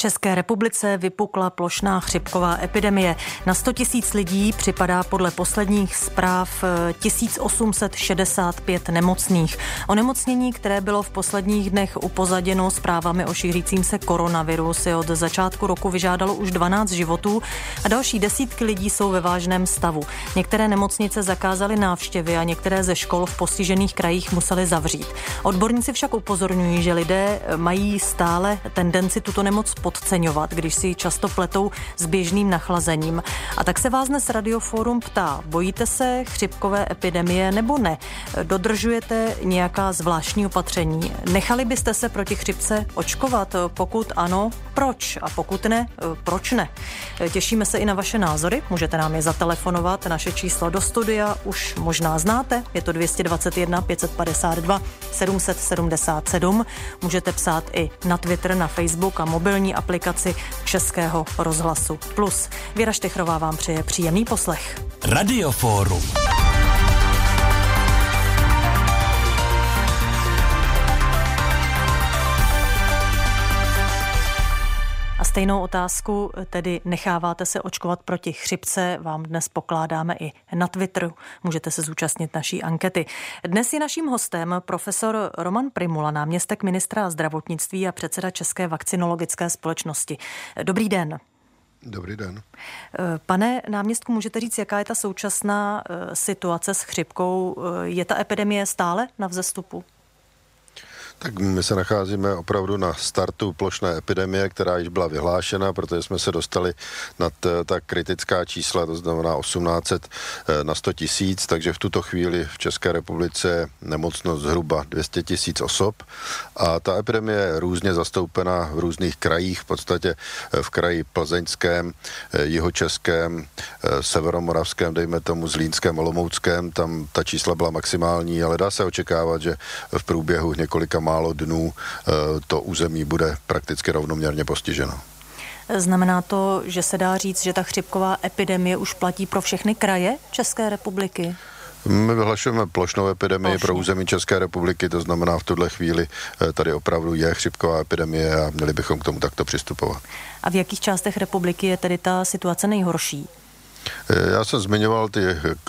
České republice vypukla plošná chřipková epidemie. Na 100 tisíc lidí připadá podle posledních zpráv 1865 eh, nemocných. Onemocnění, které bylo v posledních dnech upozaděno zprávami o šířícím se koronaviru, si od začátku roku vyžádalo už 12 životů a další desítky lidí jsou ve vážném stavu. Některé nemocnice zakázaly návštěvy a některé ze škol v postižených krajích museli zavřít. Odborníci však upozorňují, že lidé mají stále tendenci tuto nemoc podceňovat, když si ji často pletou s běžným nachlazením. A tak se vás dnes Radioforum ptá, bojíte se chřipkové epidemie nebo ne? Dodržujete nějaká zvláštní opatření? Nechali byste se proti chřipce očkovat? Pokud ano, proč? A pokud ne, proč ne? Těšíme se i na vaše názory, můžete nám je zatelefonovat. Naše číslo do studia už možná znáte, je to 221 552 777. Můžete psát i na Twitter, na Facebook a mobilní aplikaci Českého rozhlasu Plus. Věra Štechrová vám přeje příjemný poslech. Radioforum. Stejnou otázku, tedy necháváte se očkovat proti chřipce, vám dnes pokládáme i na Twitteru. Můžete se zúčastnit naší ankety. Dnes je naším hostem profesor Roman Primula, náměstek ministra zdravotnictví a předseda České vakcinologické společnosti. Dobrý den. Dobrý den. Pane náměstku, můžete říct, jaká je ta současná eh, situace s chřipkou? Eh, je ta epidemie stále na vzestupu? Tak my se nacházíme opravdu na startu plošné epidemie, která již byla vyhlášena, protože jsme se dostali na ta kritická čísla, to znamená 1800 eh, na 100 tisíc, takže v tuto chvíli v České republice je nemocnost zhruba 200 tisíc osob a ta epidemie je různě zastoupena v různých krajích, v podstatě eh, v kraji plzeňském, eh, jihočeském, severomoravském, dejme tomu zlínském, olomouckém, tam ta čísla byla maximální, ale dá se očekávat, že v průběhu několika málo dnů eh, to území bude prakticky rovnoměrně postiženo. Znamená to, že se dá říct, že ta chřipková epidemie už platí pro všechny kraje České republiky? My vyhlašujeme plošnou epidemii Plošně. pro území České republiky, to znamená v tuhle chvíli eh, tady opravdu je chřipková epidemie a měli bychom k tomu takto přistupovat. A v jakých částech republiky je tedy ta situace nejhorší? Eh, já jsem zmiňoval ty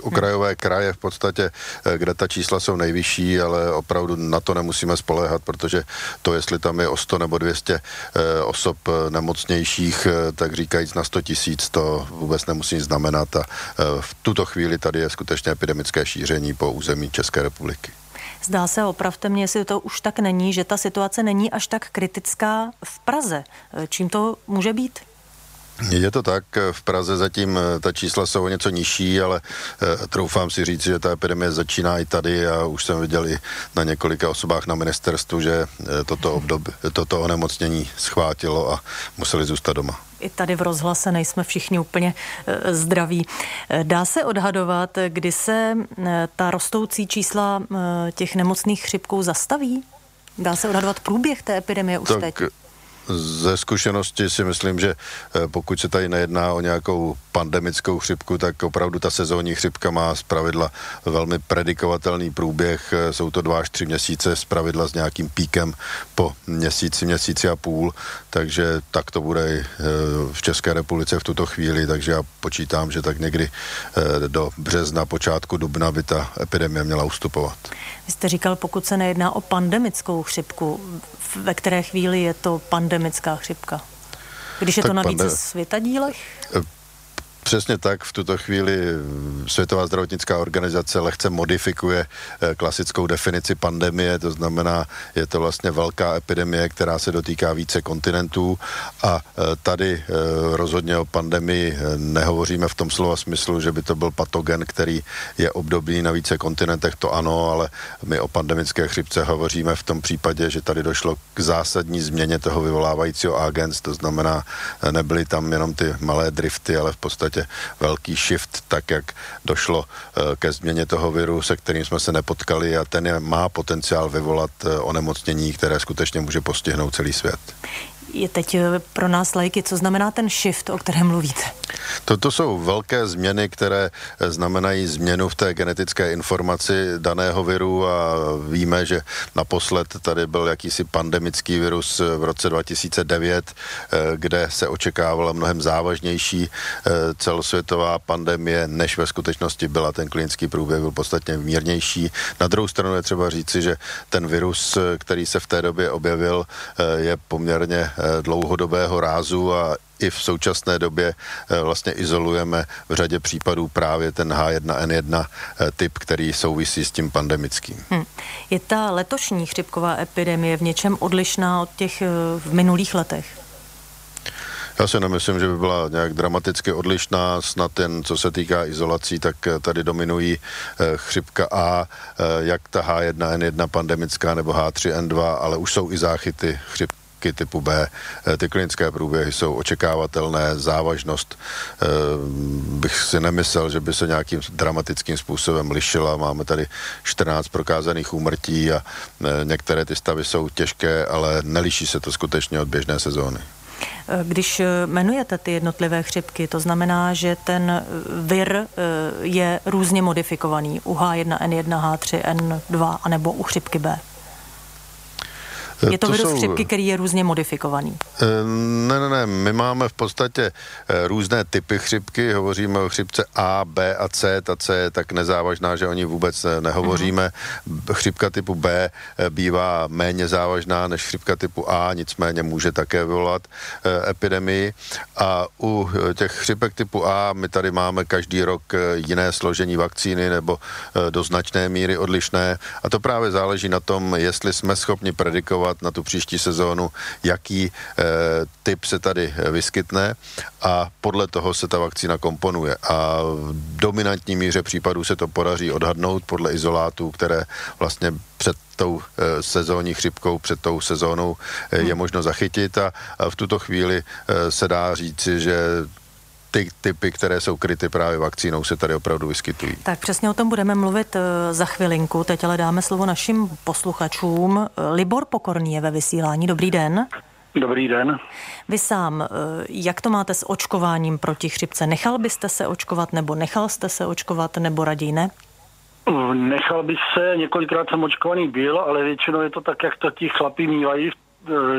okrajové kraje v podstatě, eh, kde ta čísla jsou nejvyšší, ale opravdu na to nemusíme spoléhat, protože to, jestli tam je o 100 nebo 200 eh, osob nemocnějších, tak říkajíc na 100 tisíc, to vůbec nemusí znamenat a v tuto chvíli tady je skutečně epidemické šíření po území České republiky. Zdá se, opravte mě, jestli to už tak není, že ta situace není až tak kritická v Praze. Čím to může být? Je to tak, v Praze zatím eh, ta čísla jsou o něco nižší, ale eh, troufám si říct, že ta epidemie začíná i tady a už jsem viděl i na několika osobách na ministerstvu, že eh, toto, obdob, toto onemocnění schvátilo a museli zůstat doma. I tady v rozhlase nejsme všichni úplně zdraví. Dá se odhadovat, kdy se ta rostoucí čísla těch nemocných chřipkou zastaví? Dá se odhadovat průběh té epidemie už tak, teď? Ze zkušenosti si myslím, že eh, pokud se tady nejedná o nějakou pandemickou chřipku, tak opravdu ta sezónní chřipka má z pravidla velmi predikovatelný průběh. Eh, jsou to dva až tři měsíce z pravidla s nějakým píkem po měsíci, měsíci a půl, takže tak to bude i eh, v České republice v tuto chvíli, takže já počítám, že tak někdy do března, počátku dubna by ta epidemie měla ustupovat. Vy jste říkal, pokud se nejedná o pandemickou chřipku, ve které chvíli je to pandemická chřipka? Když je tak to na více světadílech? Přesně tak, v tuto chvíli Světová zdravotnická organizace lehce modifikuje eh, klasickou definici pandemie, to znamená, je to vlastně velká epidemie, která se dotýká více kontinentů. A eh, tady eh, rozhodně o pandemii nehovoříme v tom slova smyslu, že by to byl patogen, který je obdobný na více kontinentech, to ano, ale my o pandemické chřipce hovoříme v tom případě, že tady došlo k zásadní změně toho vyvolávajícího agens, to znamená, nebyly tam jenom ty malé drifty, ale v podstatě prostě velký shift, tak jak došlo eh, ke změně toho viru, se kterým jsme se nepotkali a ten je, má potenciál vyvolat eh, onemocnění, které skutečně může postihnout celý svět je teď eh, pro nás lajky, co znamená ten shift, o kterém mluvíte? Toto jsou velké změny, které znamenají změnu v té genetické informaci daného viru a víme, že naposled tady byl jakýsi pandemický virus v roce 2009, kde se očekávala mnohem závažnější celosvětová pandemie, než ve skutečnosti byla. Ten klinický průběh byl podstatně mírnější. Na druhou stranu je třeba říci, že ten virus, který se v té době objevil, je poměrně dlouhodobého rázu a i v současné době eh, vlastně izolujeme v řadě případů právě ten H1N1 eh, typ, který souvisí s tím pandemickým. Hmm. Je ta letošní chřipková epidemie v něčem odlišná od těch eh, v minulých letech? Já si nemyslím, že by byla nějak dramaticky odlišná, snad jen co se týká izolací, tak tady dominují chřipka A, jak ta H1N1 pandemická nebo H3N2, ale už jsou i záchyty chřip léky typu B. Eh, ty klinické průběhy jsou očekávatelné, závažnost eh, bych si nemyslel, že by se nějakým dramatickým způsobem lišila. Máme tady 14 prokázaných úmrtí a eh, některé ty stavy jsou těžké, ale neliší se to skutečně od běžné sezóny. Když jmenujete ty jednotlivé chřipky, to znamená, že ten vir je různě modifikovaný u H1N1, H3N2 anebo u chřipky B? Je to, to virus jsou... chřipky, který je různě modifikovaný? Eh, ne, ne, ne. My máme v podstatě eh, různé typy chřipky. Hovoříme o chřipce A, B a C. Ta C je tak nezávažná, že o ní vůbec eh, nehovoříme. Uh-huh. Chřipka typu B bývá méně závažná než chřipka typu A, nicméně může také vyvolat epidemii. A u těch chřipek typu A my tady máme každý rok jiné složení vakcíny nebo do značné míry odlišné. A to právě záleží na tom, jestli jsme schopni predikovat očekávat na tu příští sezónu, jaký e, typ se tady vyskytne a podle toho se ta vakcína komponuje. A v dominantní míře případů se to podaří odhadnout podle izolátů, které vlastně před tou e, sezónní chřipkou, před tou sezónou e, je hmm. možno zachytit a, v tuto chvíli se dá říci, že ty typy, které jsou kryty právě vakcínou, se tady opravdu vyskytují. Tak přesně o tom budeme mluvit eh, za chvilinku. Teď ale dáme slovo našim posluchačům. Libor Pokorný je ve vysílání. Dobrý den. Dobrý den. Vy sám, eh, jak to máte s očkováním proti chřipce? Nechal byste se očkovat nebo nechal jste se očkovat nebo raději ne? Nechal bych se, několikrát jsem očkovaný byl, ale většinou je to tak, jak to ti chlapí mívají v Eh,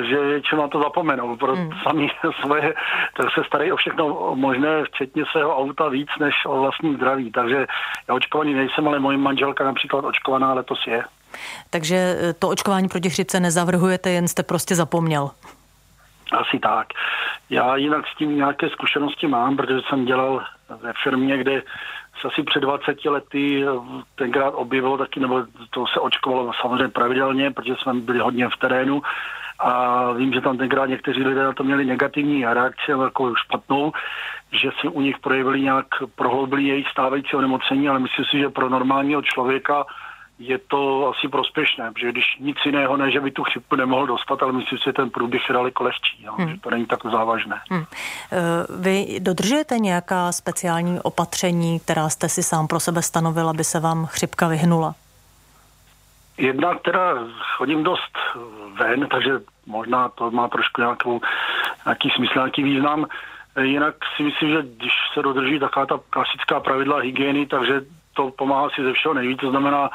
že většinou to zapomenou, pro hmm. sami svoje, tak se starají o všechno možné, včetně svého auta víc než o vlastní zdraví. Takže já očkovaný nejsem, ale moje manželka například očkovaná letos je. Takže eh, to očkování proti chřipce nezavrhujete, jen jste prostě zapomněl. Asi tak. Já jinak s tím nějaké zkušenosti mám, protože jsem dělal ve firmě, kde se asi před 20 lety tenkrát objevilo taky, nebo to se očkovalo samozřejmě pravidelně, protože jsme byli hodně v terénu a vím, že tam tenkrát někteří lidé na to měli negativní reakci, jako špatnou, že si u nich projevili nějak, prohloubili jejich stávající onemocnění, ale myslím si, že pro normálního člověka je to asi prospěšné, protože když nic jiného ne, že by tu chřipku nemohl dostat, ale myslím si, že ten průběh je daleko lehčí, no, hmm. že to není tak závažné. Hmm. Eh, vy dodržujete nějaká speciální opatření, která jste si sám pro sebe stanovil, aby se vám chřipka vyhnula? Jedna, teda chodím dost ven, takže možná to má trošku nějakou, nějaký smysl, nějaký význam. Jinak si myslím, že když se dodrží taková ta klasická pravidla hygieny, takže to pomáhá si ze všeho nejvíc. To znamená,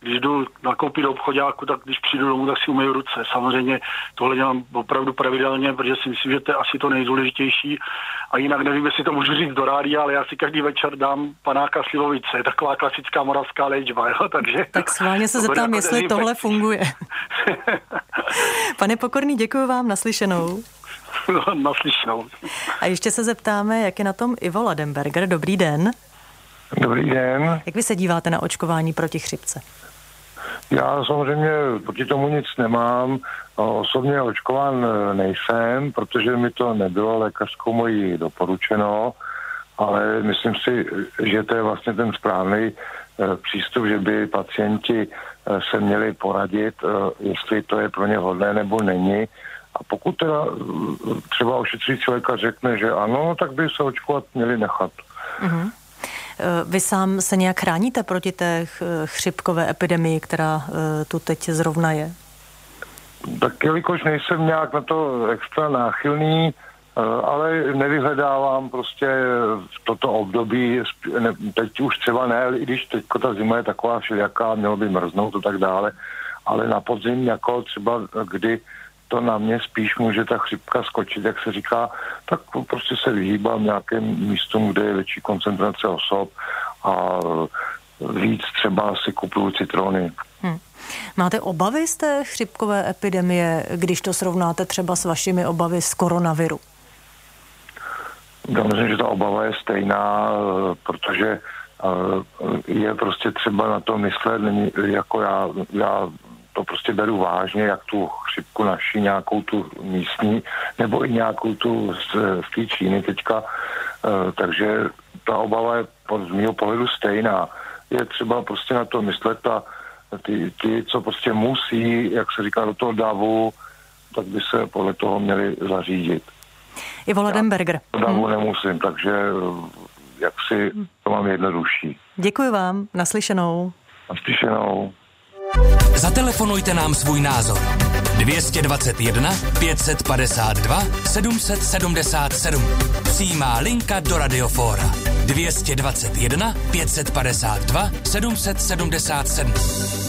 když jdu nakoupit do obchodáku, tak když přijdu domů, tak si umyju ruce. Samozřejmě tohle dělám opravdu pravidelně, protože si myslím, že to je asi to nejdůležitější. A jinak nevím, jestli to můžu říct do rádia, ale já si každý večer dám panáka slivovice, taková klasická moravská léčba. Jo? Takže tak schválně se zeptám, jako jestli tohle funguje. Pane Pokorný, děkuji vám naslyšenou. No, naslyšenou. A ještě se zeptáme, jak je na tom Ivo Ladenberger. Dobrý den. Dobrý den. Jak vy se díváte na očkování proti chřipce? Já samozřejmě proti tomu nic nemám. Osobně očkován e, nejsem, protože mi to nebylo lékařskou mojí doporučeno, ale myslím si, že to je vlastně ten správný e, přístup, že by pacienti e, se měli poradit, jestli to je pro ně hodné nebo není. A pokud teda třeba ošetřující lékař řekne, že ano, tak by se očkovat měli nechat. Uh-huh. Eh, vy sám se nějak chráníte proti té chřipkové epidemii, která eh, tu teď zrovna je? Tak jelikož nejsem nějak na to extra náchylný, ale nevyhledávám prostě v toto období, teď už třeba ne, i když teď ta zima je taková všelijaká, mělo by mrznout a tak dále, ale na podzim jako třeba kdy to na mě spíš může ta chřipka skočit, jak se říká, tak prostě se vyhýbám nějakým místům, kde je větší koncentrace osob a víc třeba si kupuju citrony. Hmm. Máte obavy z té chřipkové epidemie, když to srovnáte třeba s vašimi obavy z koronaviru? Já myslím, že ta obava je stejná, protože eh, je prostě třeba na to myslet, není, jako já, já to prostě beru vážně, jak tu chřipku naší, nějakou tu místní, nebo i nějakou tu z, z té Číny teďka. E, takže ta obava je z mého pohledu stejná. Je třeba prostě na to myslet a ty, ty, co prostě musí, jak se říká, do toho davu, tak by se podle toho měli zařídit. Ivo Ladenberger. Do davu hmm. nemusím, takže jak si to mám jednodušší. Děkuji vám, naslyšenou. Naslyšenou. Zatelefonujte nám svůj názor. 221 552 777. Přijímá linka do Radiofóra. 221 552 777.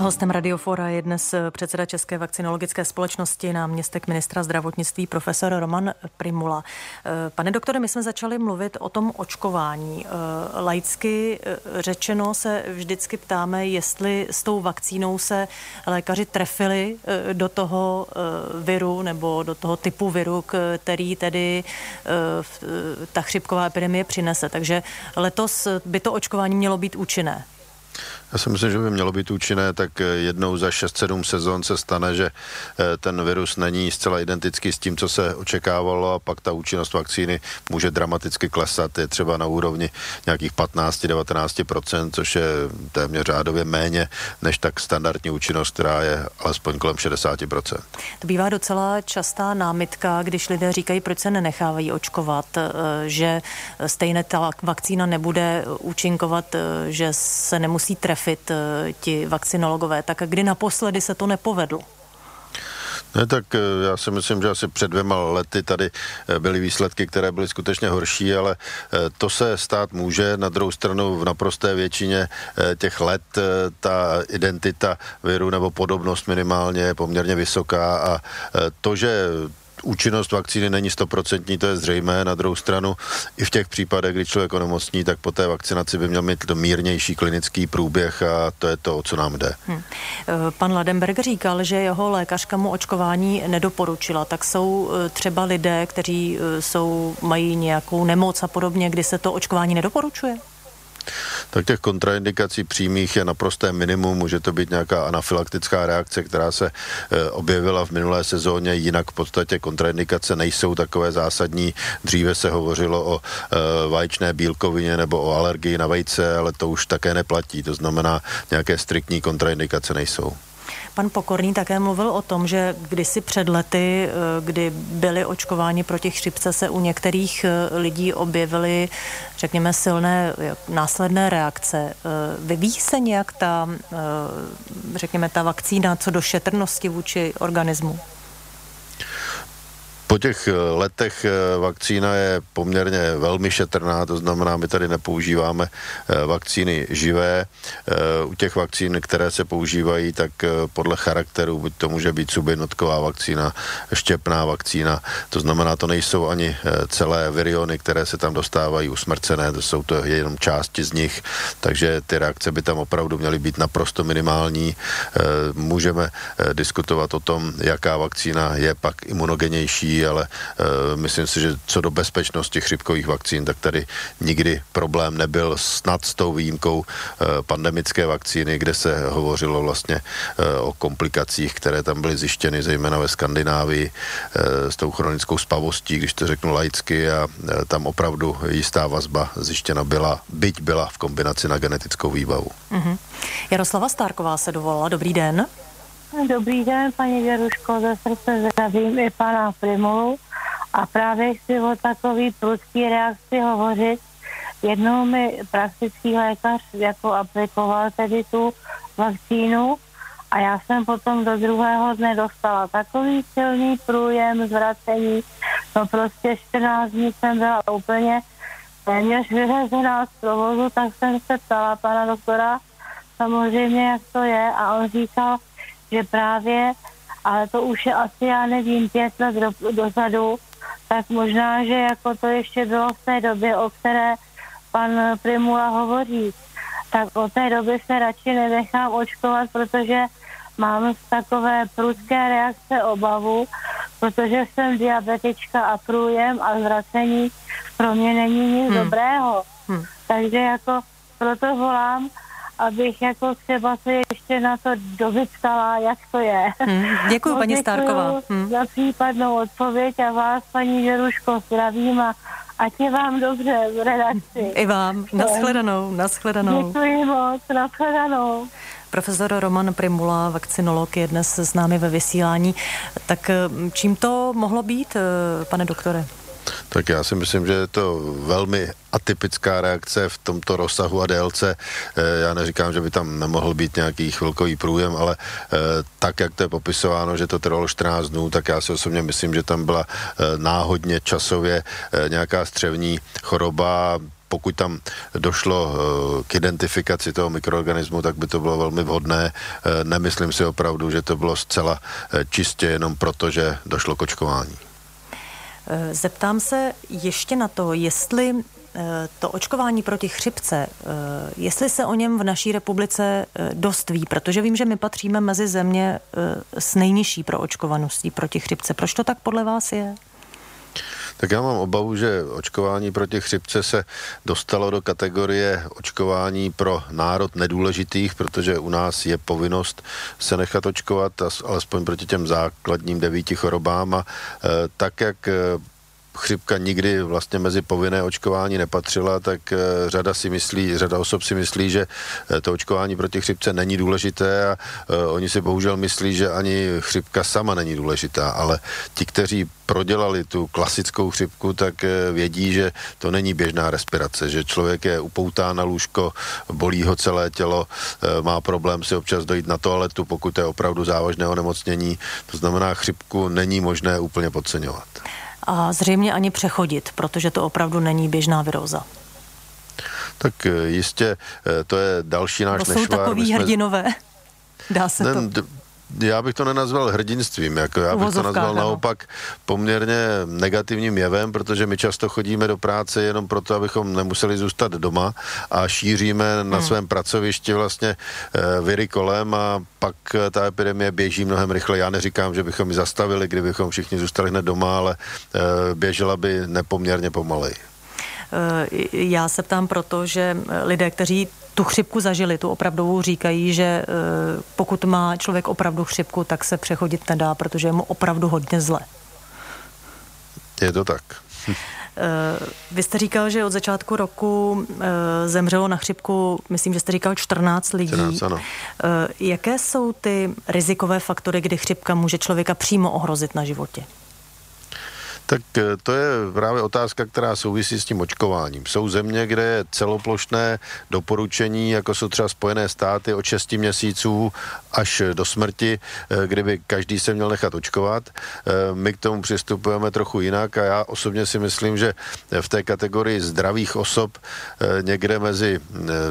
Hostem Radiofora je dnes eh, předseda České vakcinologické společnosti, náměstek ministra zdravotnictví profesor Roman Primula. Eh, pane doktore, my jsme začali mluvit o tom očkování. Eh, laicky řečeno se vždycky ptáme, jestli s tou vakcínou se lékaři trefili do toho viru nebo do toho typu viru, který tedy ta chřipková epidemie přinese. Takže letos by to očkování mělo být účinné. Já si myslím, že by mělo být účinné, tak eh, jednou za 6-7 sezon se stane, že eh, ten virus není zcela identický s tím, co se očekávalo a pak ta účinnost vakcíny může dramaticky klesat. Je třeba na úrovni nějakých 15-19%, což je téměř řádově méně než tak standardní účinnost, která je alespoň kolem 60%. To bývá docela častá námitka, když lidé říkají, proč se nenechávají očkovat, eh, že stejně ta vakcína nebude účinkovat, že se nemusí trefit trefit eh, ti vakcinologové. Tak kdy naposledy se to nepovedlo? Ne, tak eh, já si myslím, že asi před dvěma lety tady eh, byly výsledky, které byly skutečně horší, ale to se stát může. Na druhou stranu v naprosté většině těch let ta identita viru nebo podobnost minimálně je poměrně vysoká a to, že účinnost vakcíny není stoprocentní, to je zřejmé. Na druhou stranu, i v těch případech, kdy člověk onemocní, tak po té vakcinaci by měl mít mírnější klinický průběh a to je to, o co nám jde. Hmm. Pan Ladenberg říkal, že jeho lékařka mu očkování nedoporučila. Tak jsou eh, třeba lidé, kteří eh, jsou, mají nějakou nemoc a podobně, kdy se to očkování nedoporučuje? Tak těch kontraindikací přímých je naprosté minimum. Může to být nějaká anafylaktická reakce, která se e, objevila v minulé sezóně, jinak v podstatě kontraindikace nejsou takové zásadní. Dříve se hovořilo o e, vaječné bílkovině nebo o alergii na vejce, ale to už také neplatí. To znamená, nějaké striktní kontraindikace nejsou. Pan Pokorný také mluvil o tom, že kdysi před lety, eh, kdy byly očkováni proti chřipce, se u některých eh, lidí objevily, řekněme, silné následné reakce. Eh, vyvíjí se nějak ta, řekněme, ta vakcína co do šetrnosti vůči organismu? Po těch eh, letech eh, vakcína je poměrně velmi šetrná, to znamená, my tady nepoužíváme eh, vakcíny živé. U těch vakcín, které se používají, tak podle charakteru, buď to může být subinotková vakcína, štěpná vakcína, to znamená, to nejsou ani celé viriony, které se tam dostávají usmrcené, to jsou to jenom části z nich, takže ty reakce by tam opravdu měly být naprosto minimální. Můžeme diskutovat o tom, jaká vakcína je pak imunogenější, ale uh, myslím si, že co do bezpečnosti chřipkových vakcín, tak tady nikdy problém nebyl snad s tou výjimkou uh, pandemické vakcíny, kde se hovořilo vlastně uh, o komplikacích, které tam byly zjištěny, zejména ve Skandinávii s tou chronickou spavostí, když to řeknu laicky a tam opravdu jistá vazba zjištěna byla, byť byla v kombinaci na genetickou výbavu. Mm-hmm. Jaroslava Stárková se dovolala. Dobrý den. Dobrý den, paní Věruško, ze srdce zdravím i pana Primulu a právě chci o takový prudký reakci hovořit. Jednou mi praktický lékař jako aplikoval tedy tu vakcínu a já jsem potom do druhého dne dostala takový silný průjem, zvracení, No prostě 14 dní jsem byla úplně téměř vyřazená z provozu, tak jsem se ptala pana doktora, samozřejmě jak to je a on říkal, že právě, ale to už je asi, já nevím, pět let do, dozadu, tak možná, že jako to ještě bylo v té době, o které pan Primula hovoří, tak od té doby se radši nenechám očkovat, protože mám z takové prudké reakce obavu, protože jsem diabetička a průjem a zvracení pro mě není nic hmm. dobrého. Hmm. Takže jako proto volám, abych jako třeba se ještě na to dovyptala, jak to je. Hmm. Děkuji, paní Stárková. Hmm. Za případnou odpověď a vás, paní Žeruško, zdravím a ať je vám dobře v redakci. I vám. Naschledanou, naschledanou. Děkuji moc, naschledanou. Profesor Roman Primula, vakcinolog, je dnes s námi ve vysílání. Tak čím to mohlo být, eh, pane doktore? Tak já si myslím, že je to velmi atypická reakce v tomto rozsahu a délce. Eh, já neříkám, že by tam nemohl být nějaký chvilkový průjem, ale eh, tak, jak to je popisováno, že to trvalo 14 dnů, tak já si osobně myslím, že tam byla náhodně časově nějaká střevní choroba, pokud tam došlo eh, k identifikaci toho mikroorganismu, tak by to bylo velmi vhodné. Eh, nemyslím si opravdu, že to bylo zcela eh, čistě jenom proto, že došlo k očkování. Zeptám se ještě na to, jestli to očkování proti chřipce, jestli se o něm v naší republice dost ví, protože vím, že my patříme mezi země s nejnižší proočkovaností proti chřipce. Proč to tak podle vás je? Tak já mám obavu, že očkování proti chřipce se dostalo do kategorie očkování pro národ nedůležitých, protože u nás je povinnost se nechat očkovat, alespoň proti těm základním devíti chorobám. A e, tak, jak e, chřipka nikdy vlastně mezi povinné očkování nepatřila, tak eh, řada si myslí, řada osob si myslí, že eh, to očkování proti chřipce není důležité a uh, oni si bohužel myslí, že ani chřipka sama není důležitá, ale ti, kteří prodělali tu klasickou chřipku, tak vědí, že to není běžná respirace, že člověk je upoutá na lůžko, bolí ho celé tělo, má problém si občas dojít na toaletu, pokud je opravdu závažné onemocnění. To znamená, chřipku není možné úplně podceňovat a zřejmě ani přechodit, protože to opravdu není běžná viróza. Tak eh, jistě, eh, to je další náš to jsou nešvár. takový jsme... hrdinové, dá se ne, to já bych to nenazval hrdinstvím, jako já bych to nazval naopak poměrně negativním jevem, protože my často chodíme do práce jenom proto, abychom nemuseli zůstat doma a šíříme na hmm. svém pracovišti vlastně e, viry kolem a pak ta epidemie běží mnohem rychleji. Já neříkám, že bychom ji zastavili, kdybychom všichni zůstali hned doma, ale e, běžela by nepoměrně pomalej. Eh, já se ptám proto, že lidé, kteří tu chřipku zažili, tu opravdovou, říkají, že eh, pokud má člověk opravdu chřipku, tak se přechodit nedá, protože je mu opravdu hodně zle. Je to tak. Eh, vy jste říkal, že od začátku roku zemřelo na chřipku, myslím, že jste říkal 14 lidí. 14, ano. Jaké jsou ty rizikové faktory, kdy chřipka může člověka přímo ohrozit na životě? Tak eh, to je právě otázka, která souvisí s tím očkováním. Jsou země, kde je celoplošné doporučení, jako jsou třeba Spojené státy od 6 měsíců až do smrti, eh, kdyby každý se měl nechat očkovat. Eh, my k tomu přistupujeme trochu jinak a já osobně si myslím, že v té kategorii zdravých osob někde mezi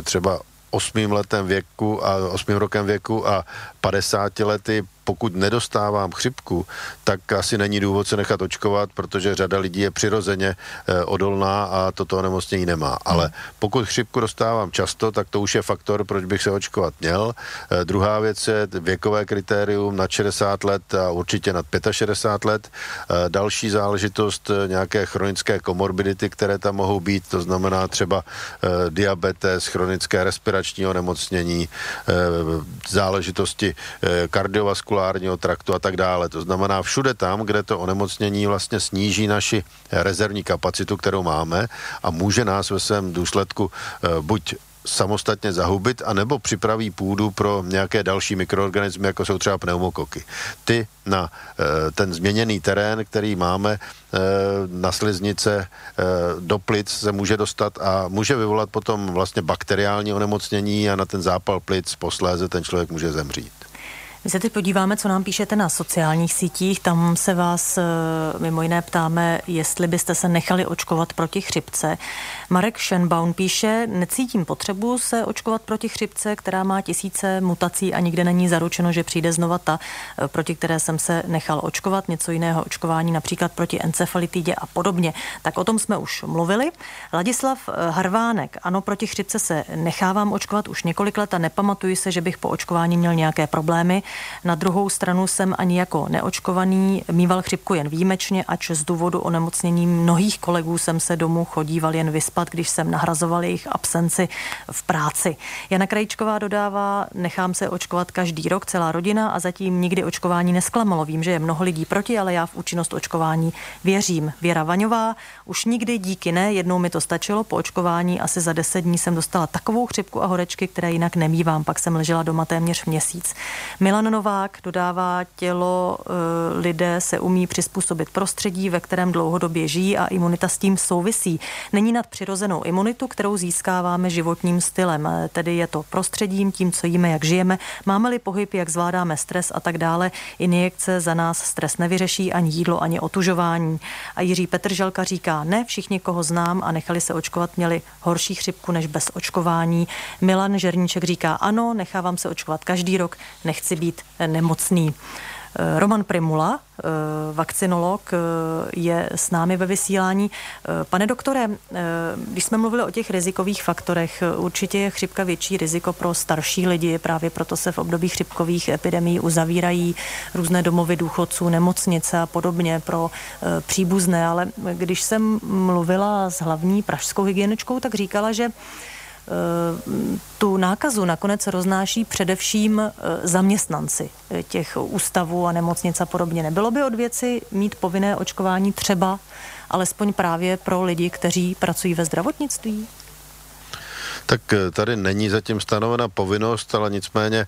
třeba osmým letem věku a osmým rokem věku a 50 lety pokud nedostávám chřipku, tak asi není důvod se nechat očkovat, protože řada lidí je přirozeně eh, odolná a toto onemocnění nemá. Ale pokud chřipku dostávám často, tak to už je faktor, proč bych se očkovat měl. Eh, druhá věc je věkové kritérium nad 60 let a určitě nad 65 let. Eh, další záležitost nějaké chronické komorbidity, které tam mohou být, to znamená třeba diabetes, chronické respirační onemocnění, záležitosti kardiovaskulární kapilárního traktu a tak dále. To znamená všude tam, kde to onemocnění vlastně sníží naši rezervní kapacitu, kterou máme a může nás ve svém důsledku eh, buď samostatně zahubit, anebo připraví půdu pro nějaké další mikroorganismy, jako jsou třeba pneumokoky. Ty na e, ten změněný terén, který máme e, na sliznice, do plic se může dostat a může vyvolat potom vlastně bakteriální onemocnění a na ten zápal plic posléze ten člověk může zemřít. My se teď podíváme, co nám píšete na sociálních sítích. Tam se vás eh, mimo jiné ptáme, jestli byste se nechali očkovat proti chřipce. Marek Schenbaum píše, necítím potřebu se očkovat proti chřipce, která má tisíce mutací a nikde není zaručeno, že přijde znova ta, eh, proti které jsem se nechal očkovat. Něco jiného očkování, například proti encefalitidě a podobně. Tak o tom jsme už mluvili. Ladislav eh, Harvánek, ano, proti chřipce se nechávám očkovat už několik let a nepamatuji se, že bych po očkování měl nějaké problémy. Na druhou stranu jsem ani jako neočkovaný mýval chřipku jen výjimečně, ač z důvodu onemocnění mnohých kolegů jsem se domů chodíval jen vyspat, když jsem nahrazoval jejich absenci v práci. Jana Krajičková dodává, nechám se očkovat každý rok, celá rodina a zatím nikdy očkování nesklamalo. Vím, že je mnoho lidí proti, ale já v účinnost očkování věřím. Věra Vaňová, už nikdy díky ne, jednou mi to stačilo, po očkování asi za deset dní jsem dostala takovou chřipku a horečky, které jinak nemývám, pak jsem ležela doma téměř měsíc. Milan Novák dodává, tělo e, lidé se umí přizpůsobit prostředí, ve kterém dlouhodobě žijí a imunita s tím souvisí. Není nad přirozenou imunitu, kterou získáváme životním stylem, e, tedy je to prostředím, tím, co jíme, jak žijeme, máme-li pohyb, jak zvládáme stres a tak dále. Injekce za nás stres nevyřeší ani jídlo, ani otužování. A Jiří Petrželka říká, ne všichni, koho znám a nechali se očkovat, měli horší chřipku než bez očkování. Milan Žerníček říká, ano, nechávám se očkovat každý rok, nechci být nemocný. Eh, Roman Primula, eh, vakcinolog, eh, je s námi ve vysílání. Pane doktore, když jsme mluvili o těch rizikových faktorech, určitě je chřipka větší riziko pro starší lidi, právě proto se v období chřipkových epidemí uzavírají různé domovy důchodců, nemocnice a podobně pro příbuzné, ale když jsem mluvila s hlavní pražskou hygieničkou, tak říkala, že tu nákazu nakonec roznáší především e, zaměstnanci e, těch ústavů a nemocnic a podobně. Nebylo by od věci mít povinné očkování třeba alespoň právě pro lidi, kteří pracují ve zdravotnictví? Tak tady není zatím stanovena povinnost, ale nicméně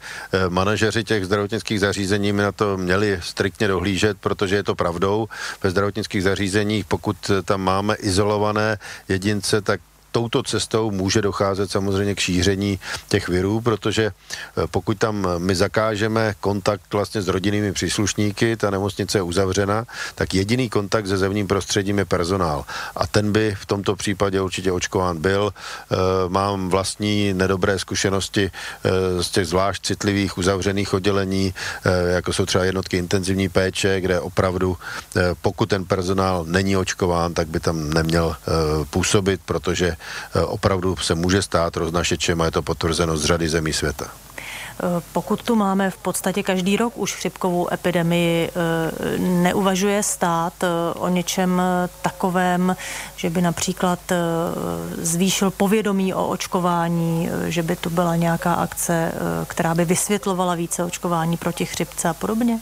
manažeři těch zdravotnických zařízení mi na to měli striktně dohlížet, protože je to pravdou. Ve zdravotnických zařízeních, pokud tam máme izolované jedince, tak touto cestou může docházet samozřejmě k šíření těch virů, protože eh, pokud tam my zakážeme kontakt vlastně s rodinnými příslušníky, ta nemocnice je uzavřena, tak jediný kontakt se zemním prostředím je personál. A ten by v tomto případě určitě očkován byl. Eh, mám vlastní nedobré zkušenosti eh, z těch zvlášť citlivých uzavřených oddělení, jako jsou třeba jednotky intenzivní péče, kde opravdu, pokud ten personál není očkován, tak by tam neměl působit, protože Eh, opravdu se může stát roznašečem a je to potvrzeno z řady zemí světa. Eh, pokud tu máme v podstatě každý rok už chřipkovou epidemii, eh, neuvažuje stát o něčem takovém, že by například zvýšil povědomí o očkování, že by tu byla nějaká akce, která by vysvětlovala více očkování proti chřipce a podobně?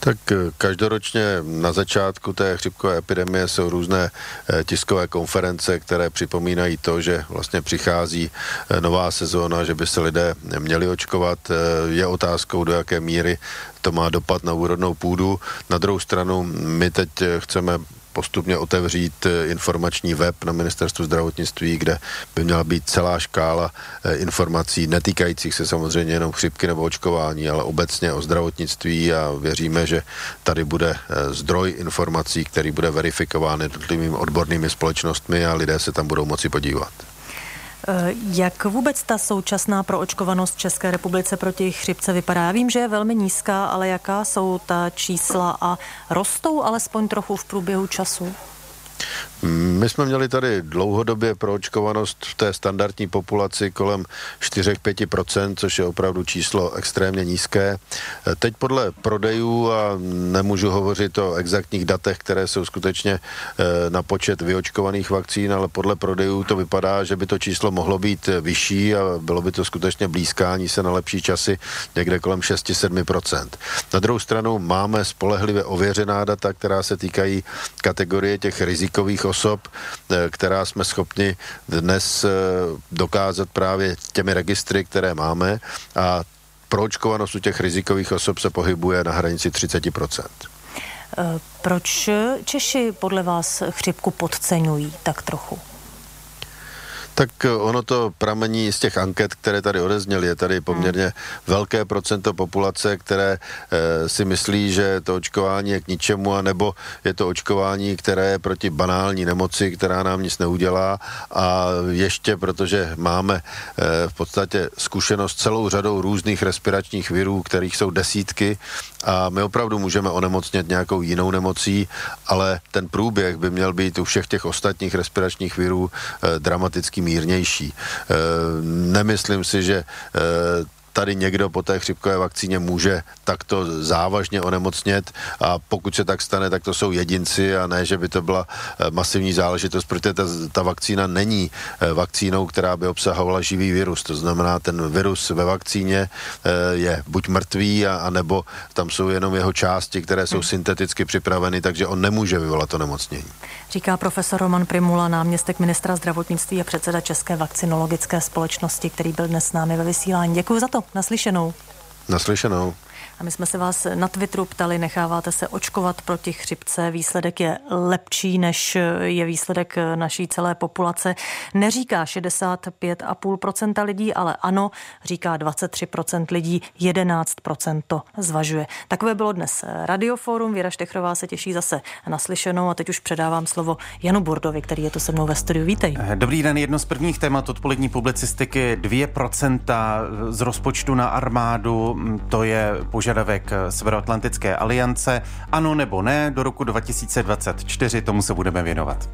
Tak eh, každoročně na začátku té chřipkové epidemie jsou různé eh, tiskové konference, které připomínají to, že vlastně přichází eh, nová sezóna, že by se lidé měli očkovat. Je otázkou, do jaké míry to má dopad na úrodnou půdu. Na druhou stranu my teď chceme postupně otevřít eh, informační web na ministerstvu zdravotnictví, kde by měla být celá škála eh, informací netýkajících se samozřejmě jenom chřipky nebo očkování, ale obecně o zdravotnictví a věříme, že tady bude eh, zdroj informací, který bude verifikován jednotlivými odbornými společnostmi a lidé se tam budou moci podívat. Eh, jak vůbec ta současná proočkovanost České republice proti chřipce vypadá? Já vím, že je velmi nízká, ale jaká jsou ta čísla a rostou alespoň trochu v průběhu času? My jsme měli tady dlouhodobě proočkovanost v té standardní populaci kolem 4-5%, což je opravdu číslo extrémně nízké. Teď podle prodejů, a nemůžu hovořit o exaktních datech, které jsou skutečně eh, na počet vyočkovaných vakcín, ale podle prodejů to vypadá, že by to číslo mohlo být vyšší a bylo by to skutečně blízkání se na lepší časy někde kolem 6-7%. Na druhou stranu máme spolehlivě ověřená data, která se týkají kategorie těch rizikových osob, eh, která jsme schopni dnes eh, dokázat právě těmi registry, které máme a proočkovanost u těch rizikových osob se pohybuje na hranici 30%. Eh, proč Češi podle vás chřipku podceňují tak trochu? Tak ono to pramení z těch anket, které tady odezněly. Je tady poměrně hmm. velké procento populace, které e, si myslí, že to očkování je k ničemu, anebo je to očkování, které je proti banální nemoci, která nám nic neudělá a ještě, protože máme e, v podstatě zkušenost celou řadou různých respiračních virů, kterých jsou desítky a my opravdu můžeme onemocnět nějakou jinou nemocí, ale ten průběh by měl být u všech těch ostatních respiračních virů e, dramaticky mírnější. E, nemyslím si, že e, tady někdo po té chřipkové vakcíně může takto závažně onemocnět a pokud se tak stane, tak to jsou jedinci a ne, že by to byla eh, masivní záležitost, protože ta, ta vakcína není eh, vakcínou, která by obsahovala živý virus. To znamená, ten virus ve vakcíně eh, je buď mrtvý, a, a nebo tam jsou jenom jeho části, které jsou hmm. synteticky připraveny, takže on nemůže vyvolat onemocnění. Říká profesor Roman Primula, náměstek ministra zdravotnictví a předseda České vakcinologické společnosti, který byl dnes s námi ve vysílání. Děkuji za to. Naslyšenou. Naslyšenou. A my jsme se vás na Twitteru ptali, necháváte se očkovat proti chřipce, výsledek je lepší, než je výsledek naší celé populace. Neříká 65,5% lidí, ale ano, říká 23% lidí, 11% to zvažuje. Takové bylo dnes Radioforum, Věra Štechrová se těší zase naslyšenou a teď už předávám slovo Janu Burdovi, který je tu se mnou ve studiu. Vítej. Dobrý den, jedno z prvních témat odpolední publicistiky, 2% z rozpočtu na armádu, to je požadavek požadavek Severoatlantické aliance. Ano nebo ne, do roku 2024 tomu se budeme věnovat.